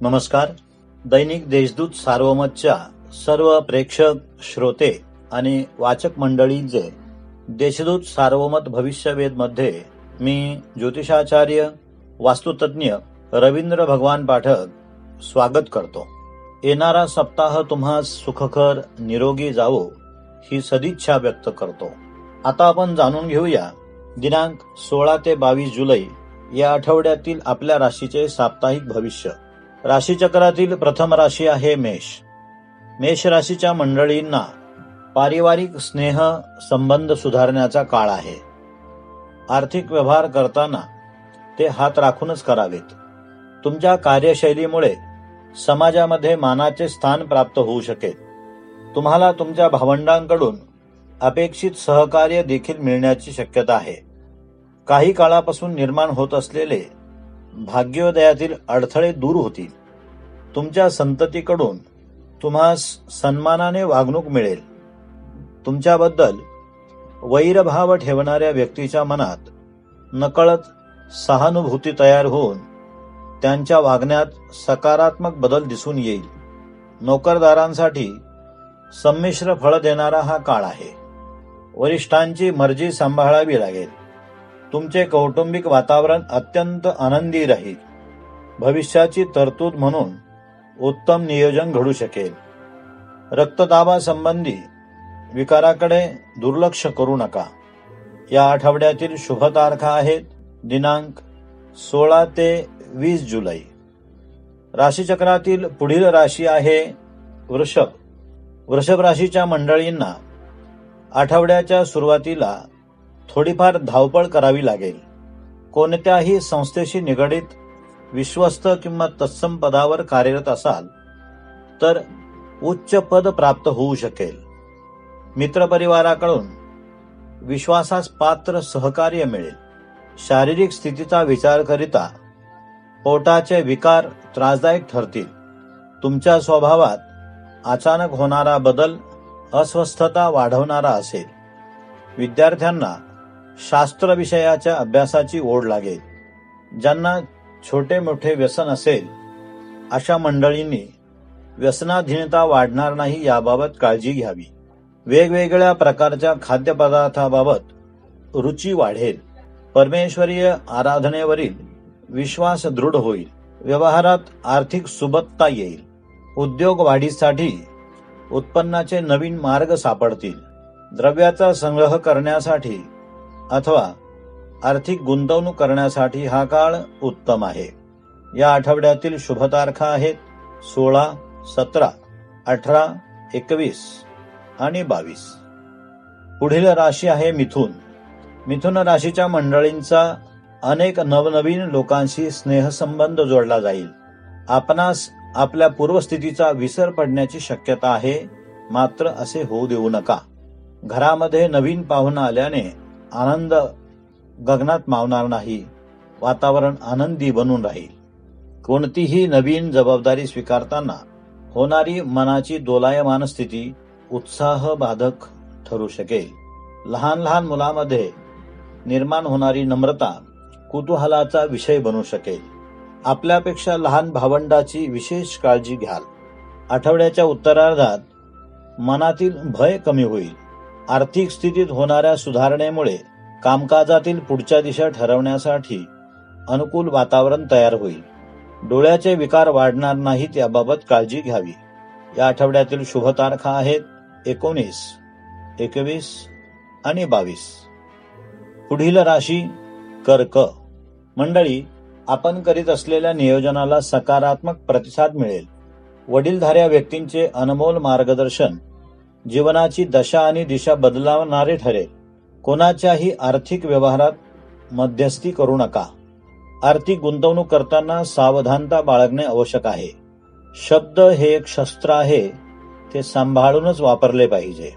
नमस्कार. दैनिक देशदूत सार्वमतच्या सर्व प्रेक्षक श्रोते आणि वाचक मंडळींचे देशदूत सार्वमत भविष्यवेधमध्ये मी ज्योतिषाचार्य वास्तुतज्ञ रवींद्र भगवान पाठक स्वागत करतो. येणारा सप्ताह तुम्हा सुखकर निरोगी जावो ही सदिच्छा व्यक्त करतो. आता आपण जाणून घेऊया दिनांक सोळा ते बावीस जुलै या आठवड्यातील आपल्या राशीचे साप्ताहिक भविष्य. राशीचक्रातील प्रथम राशी आहे मेष. मेष राशीच्या मंडळींना पारिवारिक स्नेह संबंध सुधारण्याचा काळ आहे. आर्थिक व्यवहार करताना ते हात राखूनच करावेत. तुमच्या कार्यशैलीमुळे समाजामध्ये मानाचे स्थान प्राप्त होऊ शकेल. तुम्हाला तुमच्या भावंडांकडून अपेक्षित सहकार्य देखील मिळण्याची शक्यता आहे. काही काळापासून निर्माण होत असलेले भाग्योदयातील अडथळे दूर होतील. तुमच्या संततीकडून तुम्हास सन्मानाने वागणूक मिळेल. तुमच्याबद्दल वैरभाव ठेवणाऱ्या व्यक्तीच्या मनात नकळत सहानुभूती तयार होऊन त्यांच्या वागण्यात सकारात्मक बदल दिसून येईल. नोकरदारांसाठी संमिश्र फळ देणारा हा काळ आहे. वरिष्ठांची मर्जी सांभाळावी लागेल. तुमचे कौटुंबिक वातावरण अत्यंत आनंदी राहील. भविष्याची तरतूद म्हणून उत्तम नियोजन घडू शकेल. रक्तदाबासंबंधी विकाराकडे दुर्लक्ष करू नका. या आठवड्यातील शुभ तारखा आहेत दिनांक सोळा ते वीस जुलै. राशीचक्रातील पुढील राशी आहे वृषभ. वृषभ राशीच्या मंडळींना आठवड्याच्या सुरुवातीला थोडीफार धावपळ करावी लागेल. कोणत्याही संस्थेशी निगडीत विश्वस्त किंवा तत्सम पदावर कार्यरत असाल तर उच्च पद प्राप्त होऊ शकेल. मित्रपरिवाराकडून विश्वासास पात्र सहकार्य मिळेल. शारीरिक स्थितीचा विचार करिता पोटाचे विकार त्रासदायक ठरतील. तुमच्या स्वभावात अचानक होणारा बदल अस्वस्थता वाढवणारा असेल. विद्यार्थ्यांना शास्त्र विषयाच्या अभ्यासाची ओढ लागेल ज्यांना छोटे मोठे व्यसन असेल अशा मंडळींनी व्यसनाधीनता वाढणार नाही याबाबत काळजी घ्यावी. वेगवेगळ्या प्रकारच्या खाद्यपदार्थाबाबत रुची वाढेल. परमेश्वरीय आराधनेवरील विश्वास दृढ होईल. व्यवहारात आर्थिक सुबत्ता येईल. उद्योग वाढीसाठी उत्पन्नाचे नवीन मार्ग सापडतील. द्रव्याचा संग्रह करण्यासाठी अथवा आर्थिक गुंतवणूक करण्यासाठी हा काळ उत्तम आहे. या आठवड्यातील शुभ तारखा आहेत सोळा सतरा अठरा एकवीस आणि बावीस. पुढील राशी आहे मिथुन. मिथुन राशीच्या मंडळींचा अनेक नवनवीन लोकांशी स्नेहसंबंध जोडला जाईल. आपणास आपल्या पूर्वस्थितीचा विसर पडण्याची शक्यता आहे मात्र असे होऊ देऊ नका. घरामध्ये नवीन पाहुणा आल्याने आनंद गगनात मावणार नाही. वातावरण आनंदी बनून राहील. कोणतीही नवीन जबाबदारी स्वीकारताना होणारी मनाची दोलायमान स्थिती उत्साह बाधक ठरू शकेल. लहान लहान मुलामध्ये निर्माण होणारी नम्रता कुतूहलाचा विषय बनू शकेल. आपल्यापेक्षा लहान भावंडाची विशेष काळजी घ्याल. आठवड्याच्या उत्तरार्धात मनातील भय कमी होईल. आर्थिक स्थितीत होणाऱ्या सुधारणेमुळे कामकाजातील पुढच्या दिशा ठरवण्यासाठी अनुकूल वातावरण तयार होईल. डोळ्याचे विकार वाढणार नाहीत याबाबत काळजी घ्यावी. या आठवड्यातील शुभ तारखा आहेत एकोणीस एकवीस आणि बावीस. पुढील राशी कर्क. मंडळी आपण करीत असलेल्या नियोजनाला सकारात्मक प्रतिसाद मिळेल. वडीलधाऱ्या व्यक्तींचे अनमोल मार्गदर्शन जीवनाची दशा आणि दिशा बदलावणारे ठरेल. कोणाच्याही आर्थिक व्यवहारात मध्यस्थी करू नका. आर्थिक गुंतवणूक करताना सावधानता बाळगणे आवश्यक आहे. शब्द हे एक शस्त्र आहे ते सांभाळूनच वापरले पाहिजे.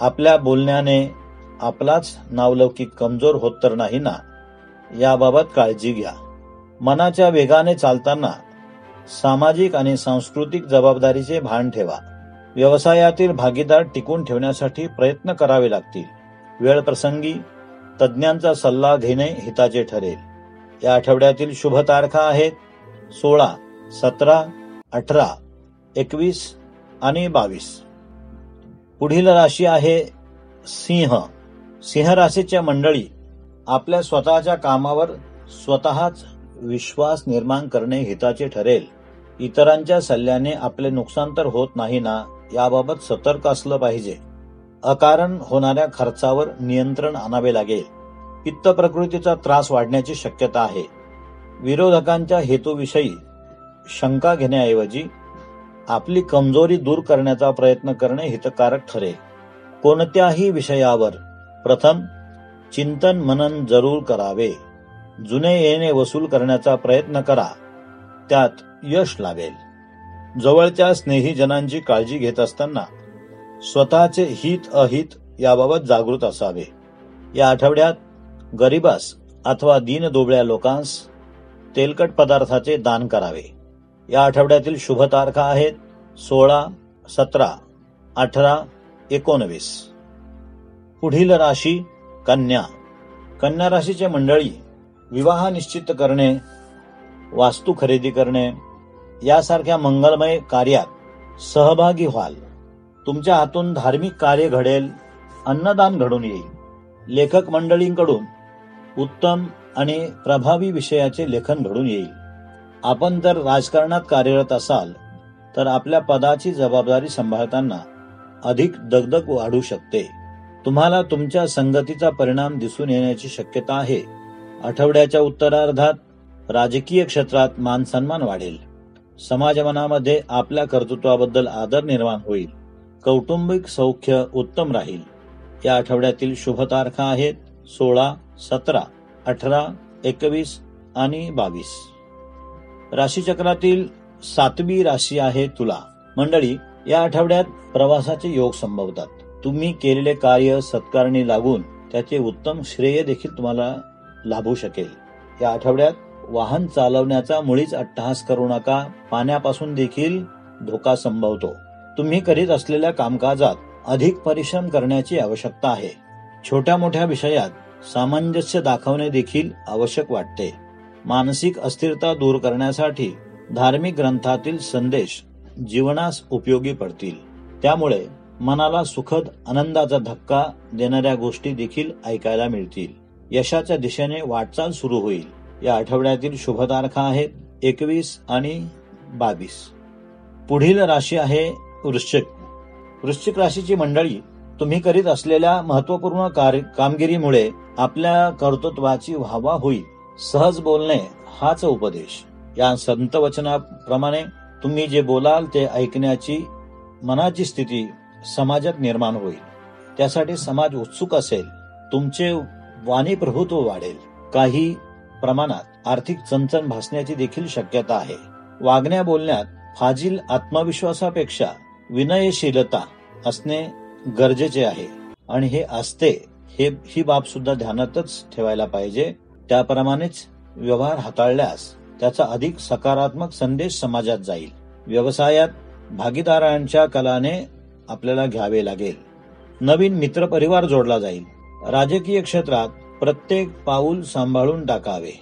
आपल्या बोलण्याने आपलाच नावलौकिक कमजोर होत तर नाही ना? याबाबत काळजी घ्या. मनाच्या वेगाने चालताना सामाजिक आणि सांस्कृतिक जबाबदारीचे भान ठेवा. व्यवसायातील भागीदार टिकून ठेवण्यासाठी प्रयत्न करावे लागतील. वेळ प्रसंगी तज्ज्ञांचा सल्ला घेणे हिताचे ठरेल. या आठवड्यातील शुभ तारखा आहेत सोळा सतरा अठरा एकवीस आणि बावीस. पुढील राशी आहे सिंह. सिंह राशीच्या मंडळी आपल्या स्वतःच्या कामावर स्वतःच विश्वास निर्माण करणे हिताचे ठरेल. इतरांच्या सल्ल्याने आपले नुकसान तर होत नाही ना? याबाबत सतर्क असलं पाहिजे. अकारण होणाऱ्या खर्चावर नियंत्रण आणावे लागेल. पित्त प्रकृतीचा त्रास वाढण्याची शक्यता आहे. विरोधकांच्या हेतूविषयी शंका घेण्याऐवजी आपली कमजोरी दूर करण्याचा प्रयत्न करणे हितकारक ठरेल. कोणत्याही विषयावर प्रथम चिंतन मनन जरूर करावे. जुने येणे वसूल करण्याचा प्रयत्न करा. त्यात यश लाभेल. जवळच्या स्नेहीजनांची काळजी घेत असताना स्वतःचे हित अहित याबाबत जागृत असावे. या आठवड्यात गरिबास अथवा दीनदुबळ्या लोकांस तेलकट पदार्थाचे दान करावे. या आठवड्यातील शुभ तारखा आहेत सोळा सतरा अठरा एकोणवीस. पुढील राशी कन्या. कन्या राशीचे मंडळी विवाह निश्चित करणे वास्तू खरेदी करणे यासारख्या मंगलमय कार्यात सहभागी व्हाल. तुमच्या हातून धार्मिक कार्य घडेल अन्नदान घडून येईल. लेखक मंडळींकडून उत्तम आणि प्रभावी विषयाचे लेखन घडून येईल. आपण जर राजकारणात कार्यरत असाल तर आपल्या पदाची जबाबदारी सांभाळताना अधिक दगदग वाढू शकते. तुम्हाला तुमच्या संगतीचा परिणाम दिसून येण्याची शक्यता आहे. आठवड्याच्या उत्तरार्धात राजकीय क्षेत्रात मान सन्मान वाढेल. समाजमनामध्ये आपल्या कर्तृत्वाबद्दल आदर निर्माण होईल. कौटुंबिक सौख्य उत्तम राहील. या आठवड्यातील शुभ तारखा आहेत सोळा सतरा अठरा एकवीस आणि बावीस. राशीचक्रातील सातवी राशी आहे तुला. मंडळी या आठवड्यात प्रवासाचे योग संभवतात. तुम्ही केलेले कार्य सत्कारणी लागून त्याचे उत्तम श्रेय देखील तुम्हाला लाभू शकेल. या आठवड्यात वाहन चालवण्याचा मुळीच अट्टहास करू नका. पाण्यापासून देखील धोका संभवतो. तुम्ही करीत असलेल्या कामकाजात अधिक परिश्रम करण्याची आवश्यकता आहे. छोट्या मोठ्या विषयात सामंजस्य दाखवणे देखील आवश्यक वाटते. मानसिक अस्थिरता दूर करण्यासाठी धार्मिक ग्रंथातील संदेश जीवनास उपयोगी पडतील. त्यामुळे मनाला सुखद आनंदाचा धक्का देणाऱ्या गोष्टी देखील ऐकायला मिळतील. यशाच्या दिशेने वाटचाल सुरू होईल. या आठवड्यातील शुभ तारखा आहेत एकवीस आणि बावीस. पुढील राशी आहे वृश्चिक. वृश्चिक राशीची मंडळी तुम्ही करीत असलेल्या महत्त्वपूर्ण कार्य कामगिरीमुळे आपल्या कर्तृत्वाची व्हावा होईल. सहज बोलणे हाच उपदेश. या संत वचनाप्रमाणे तुम्ही जे बोलाल ते ऐकण्याची मनाची स्थिती समाजात निर्माण होईल. त्यासाठी समाज उत्सुक असेल. तुमचे वाणी प्रभुत्व वाढेल. काही प्रमाणात आर्थिक चणचण भासण्याची देखील शक्यता आहे. वागण्या बोलण्यात फाजील आत्मविश्वासापेक्षा विनयशीलता असणे गरजेचे आहे. आणि हे असते हे ही बाब सुद्धा ध्यानातच ठेवायला पाहिजे. त्याप्रमाणेच व्यवहार हाताळल्यास त्याचा अधिक सकारात्मक संदेश समाजात जाईल. व्यवसायात भागीदारांच्या कलाने आपल्याला घ्यावे लागेल. नवीन मित्र परिवार जोडला जाईल. राजकीय क्षेत्रात प्रत्येक पाऊल सांभाळून टाकावे.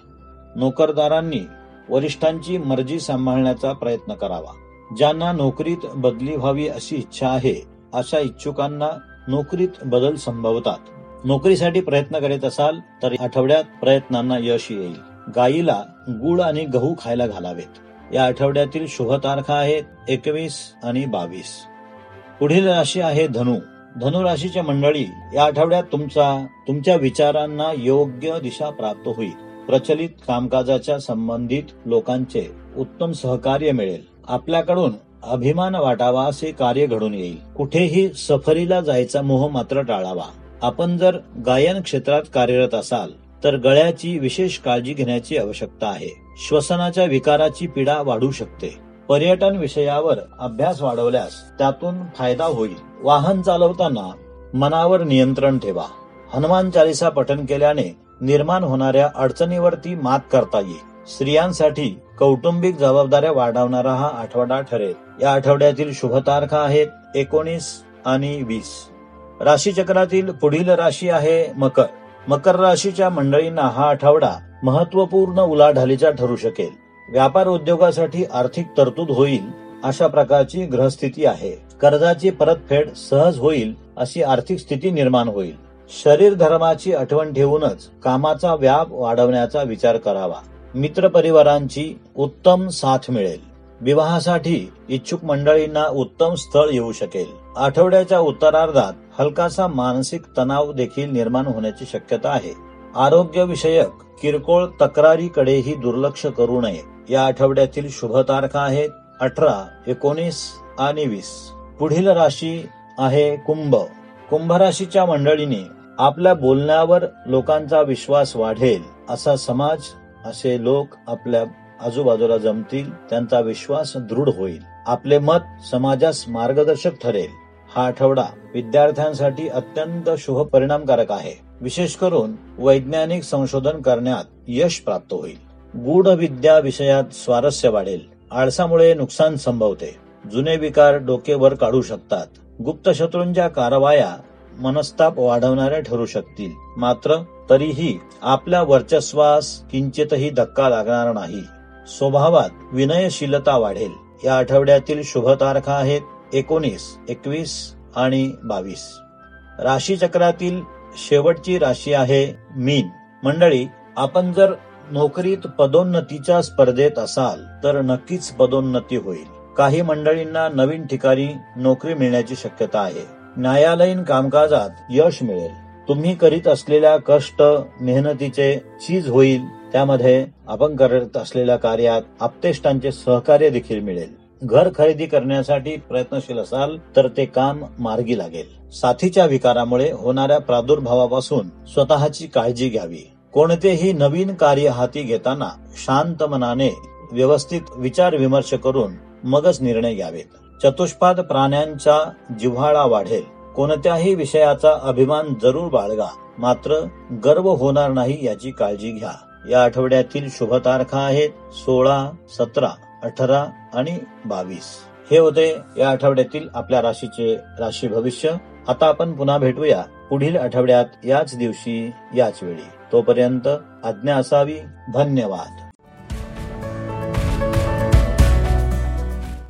नोकरदारांनी वरिष्ठांची मर्जी सांभाळण्याचा प्रयत्न करावा. ज्यांना नोकरीत बदली व्हावी अशी इच्छा आहे अशा इच्छुकांना नोकरीत बदल संभवतात. नोकरीसाठी प्रयत्न करीत असाल तर आठवड्यात प्रयत्नांना यश येईल. गायीला गुळ आणि गहू खायला घालावेत. या आठवड्यातील शुभ तारखा आहेत एकवीस आणि बावीस. पुढील राशी आहे धनु. धनु राशीच्या मंडळी या आठवड्यात तुमचा तुमच्या विचारांना योग्य दिशा प्राप्त होईल. प्रचलित कामकाजाच्या संबंधित लोकांचे उत्तम सहकार्य मिळेल. आपल्याकडून अभिमान वाटावा असे कार्य घडून येईल. कुठेही सफरीला जायचा मोह मात्र टाळावा. आपण जर गायन क्षेत्रात कार्यरत असाल तर गळ्याची विशेष काळजी घेण्याची आवश्यकता आहे. श्वसनाच्या विकाराची पीडा वाढू शकते. पर्यटन विषयावर अभ्यास वाढवल्यास त्यातून फायदा होईल. वाहन चालवताना मनावर नियंत्रण ठेवा. हनुमान चालिसा पठन केल्याने निर्माण होणाऱ्या अडचणीवरती मात करता येईल स्त्रियांसाठी कौटुंबिक जबाबदाऱ्या वाढवणारा हा आठवडा ठरेल. या आठवड्यातील शुभ तारखा आहेत एकोणीस आणि वीस. राशीचक्रातील पुढील राशी आहे मकर. मकर राशीच्या मंडळींना हा आठवडा महत्त्वपूर्ण उलाढालीचा ठरू शकेल. व्यापार उद्योगासाठी आर्थिक तरतूद होईल अशा प्रकारची ग्रहस्थिती आहे. कर्जाची परतफेड सहज होईल अशी आर्थिक स्थिती निर्माण होईल. शरीर धर्माची आठवण ठेवूनच कामाचा व्याप वाढवण्याचा विचार करावा. मित्रपरिवारांची उत्तम साथ मिळेल. विवाहासाठी इच्छुक मंडळींना उत्तम स्थळ येऊ शकेल. आठवड्याच्या उत्तरार्धात हलकासा मानसिक तणाव देखील निर्माण होण्याची शक्यता आहे. आरोग्य विषयक किरकोळ तक्रारीकडेही दुर्लक्ष करू नये. या आठवड्यातील शुभ तारखा आहेत अठरा एकोणीस आणि वीस. पुढील राशी आहे कुंभ. कुंभ राशीच्या मंडळीने आपल्या बोलण्यावर लोकांचा विश्वास वाढेल असा समाज असे लोक आपल्या आजूबाजूला जमतील त्यांचा विश्वास दृढ होईल. आपले मत समाजास मार्गदर्शक ठरेल. हा आठवडा विद्यार्थ्यांसाठी अत्यंत शुभ परिणामकारक आहे. विशेष करून वैज्ञानिक संशोधन करण्यात यश प्राप्त होईल. गूढ विद्या विषयात स्वारस्य वाढेल. आळसामुळे नुकसान संभवते. जुने विकार डोकेवर काढू शकतात. गुप्त शत्रूंच्या कारवाया मनस्ताप वाढवणाऱ्या ठरू शकतील. मात्र तरीही आपल्या वर्चस्वास किंचितही धक्का लागणार नाही. स्वभावात विनयशीलता वाढेल. या आठवड्यातील शुभ तारखा आहेत एकोणीस एकवीस आणि बावीस. राशीचक्रातील शेवटची राशी आहे मीन. मंडळी आपण जर नोकरीत पदोन्नतीच्या स्पर्धेत असाल तर नक्कीच पदोन्नती होईल. काही मंडळींना नवीन ठिकाणी नोकरी मिळण्याची शक्यता आहे. न्यायालयीन कामकाजात यश मिळेल. तुम्ही करीत असलेल्या कष्ट मेहनतीचे चीज होईल. त्यामध्ये आपण करत असलेल्या कार्यात आपतेष्टांचे सहकार्य देखील मिळेल. घर खरेदी करण्यासाठी प्रयत्नशील असाल तर ते काम मार्गी लागेल. साथीच्या विकारामुळे होणाऱ्या प्रादुर्भावापासून स्वतःची काळजी घ्यावी. कोणतेही नवीन कार्य हाती घेताना शांत मनाने व्यवस्थित विचार विमर्श करून मगच निर्णय घ्यावेत. चतुष्पाद प्राण्यांचा जिव्हाळा वाढेल. कोणत्याही विषयाचा अभिमान जरूर बाळगा. मात्र गर्व होणार नाही याची काळजी घ्या. या आठवड्यातील शुभ तारखा आहेत सोळा सतरा अठरा आणि बावीस. हे होते या आठवड्यातील आपल्या राशीचे राशी भविष्य. आता आपण पुन्हा भेटूया पुढील आठवड्यात याच दिवशी याच वेळी. तोपर्यंत आज्ञा असावी. धन्यवाद.